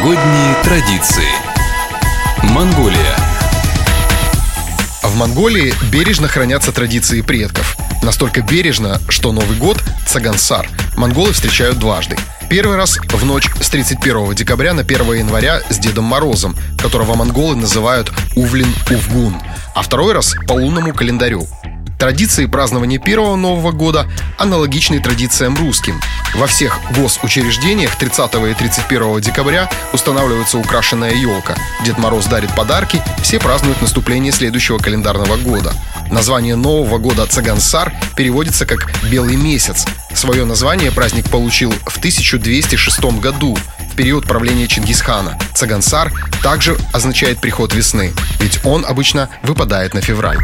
Новогодние традиции. Монголия. В Монголии бережно хранятся традиции предков. Настолько бережно, что Новый год, Цагансар, монголы встречают дважды. Первый раз в ночь с 31 декабря на 1 января с Дедом Морозом, которого монголы называют Увлин Увгун, а второй раз по лунному календарю Традиции празднования первого Нового года аналогичны традициям русским. Во всех госучреждениях 30 и 31 декабря устанавливается украшенная елка. Дед Мороз дарит подарки, все празднуют наступление следующего календарного года. Название Нового года Цагансар переводится как «белый месяц». Свое название праздник получил в 1206 году, в период правления Чингисхана. Цагансар также означает приход весны, ведь он обычно выпадает на февраль.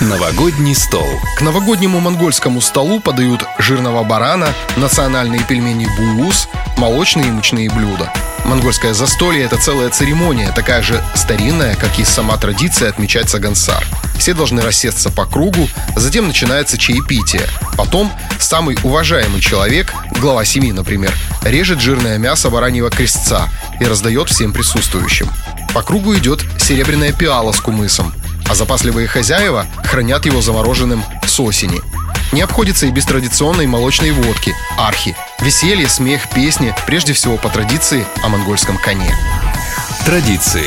Новогодний стол. К новогоднему монгольскому столу подают жирного барана, национальные пельмени буус, молочные и мучные блюда. Монгольское застолье – это целая церемония, такая же старинная, как и сама традиция отмечать Сагансар. Все должны рассесться по кругу, затем начинается чаепитие. Потом самый уважаемый человек, глава семьи, например, режет жирное мясо бараньего крестца и раздает всем присутствующим. По кругу идет серебряная пиала с кумысом а запасливые хозяева хранят его замороженным с осени. Не обходится и без традиционной молочной водки, архи. Веселье, смех, песни, прежде всего по традиции о монгольском коне. Традиции.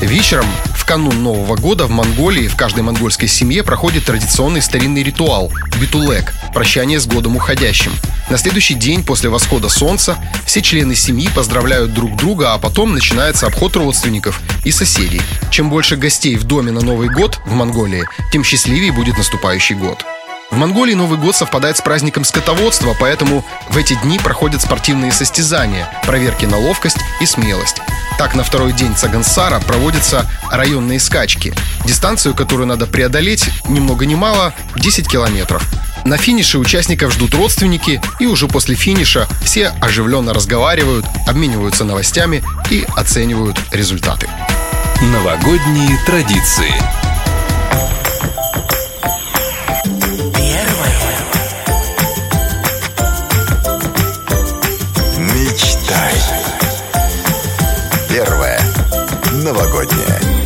Вечером канун Нового года в Монголии в каждой монгольской семье проходит традиционный старинный ритуал – битулек – прощание с годом уходящим. На следующий день после восхода солнца все члены семьи поздравляют друг друга, а потом начинается обход родственников и соседей. Чем больше гостей в доме на Новый год в Монголии, тем счастливее будет наступающий год. В Монголии Новый год совпадает с праздником скотоводства, поэтому в эти дни проходят спортивные состязания, проверки на ловкость и смелость. Так, на второй день Цагансара проводятся районные скачки. Дистанцию, которую надо преодолеть, ни много ни мало, 10 километров. На финише участников ждут родственники, и уже после финиша все оживленно разговаривают, обмениваются новостями и оценивают результаты. Новогодние традиции. новогодняя.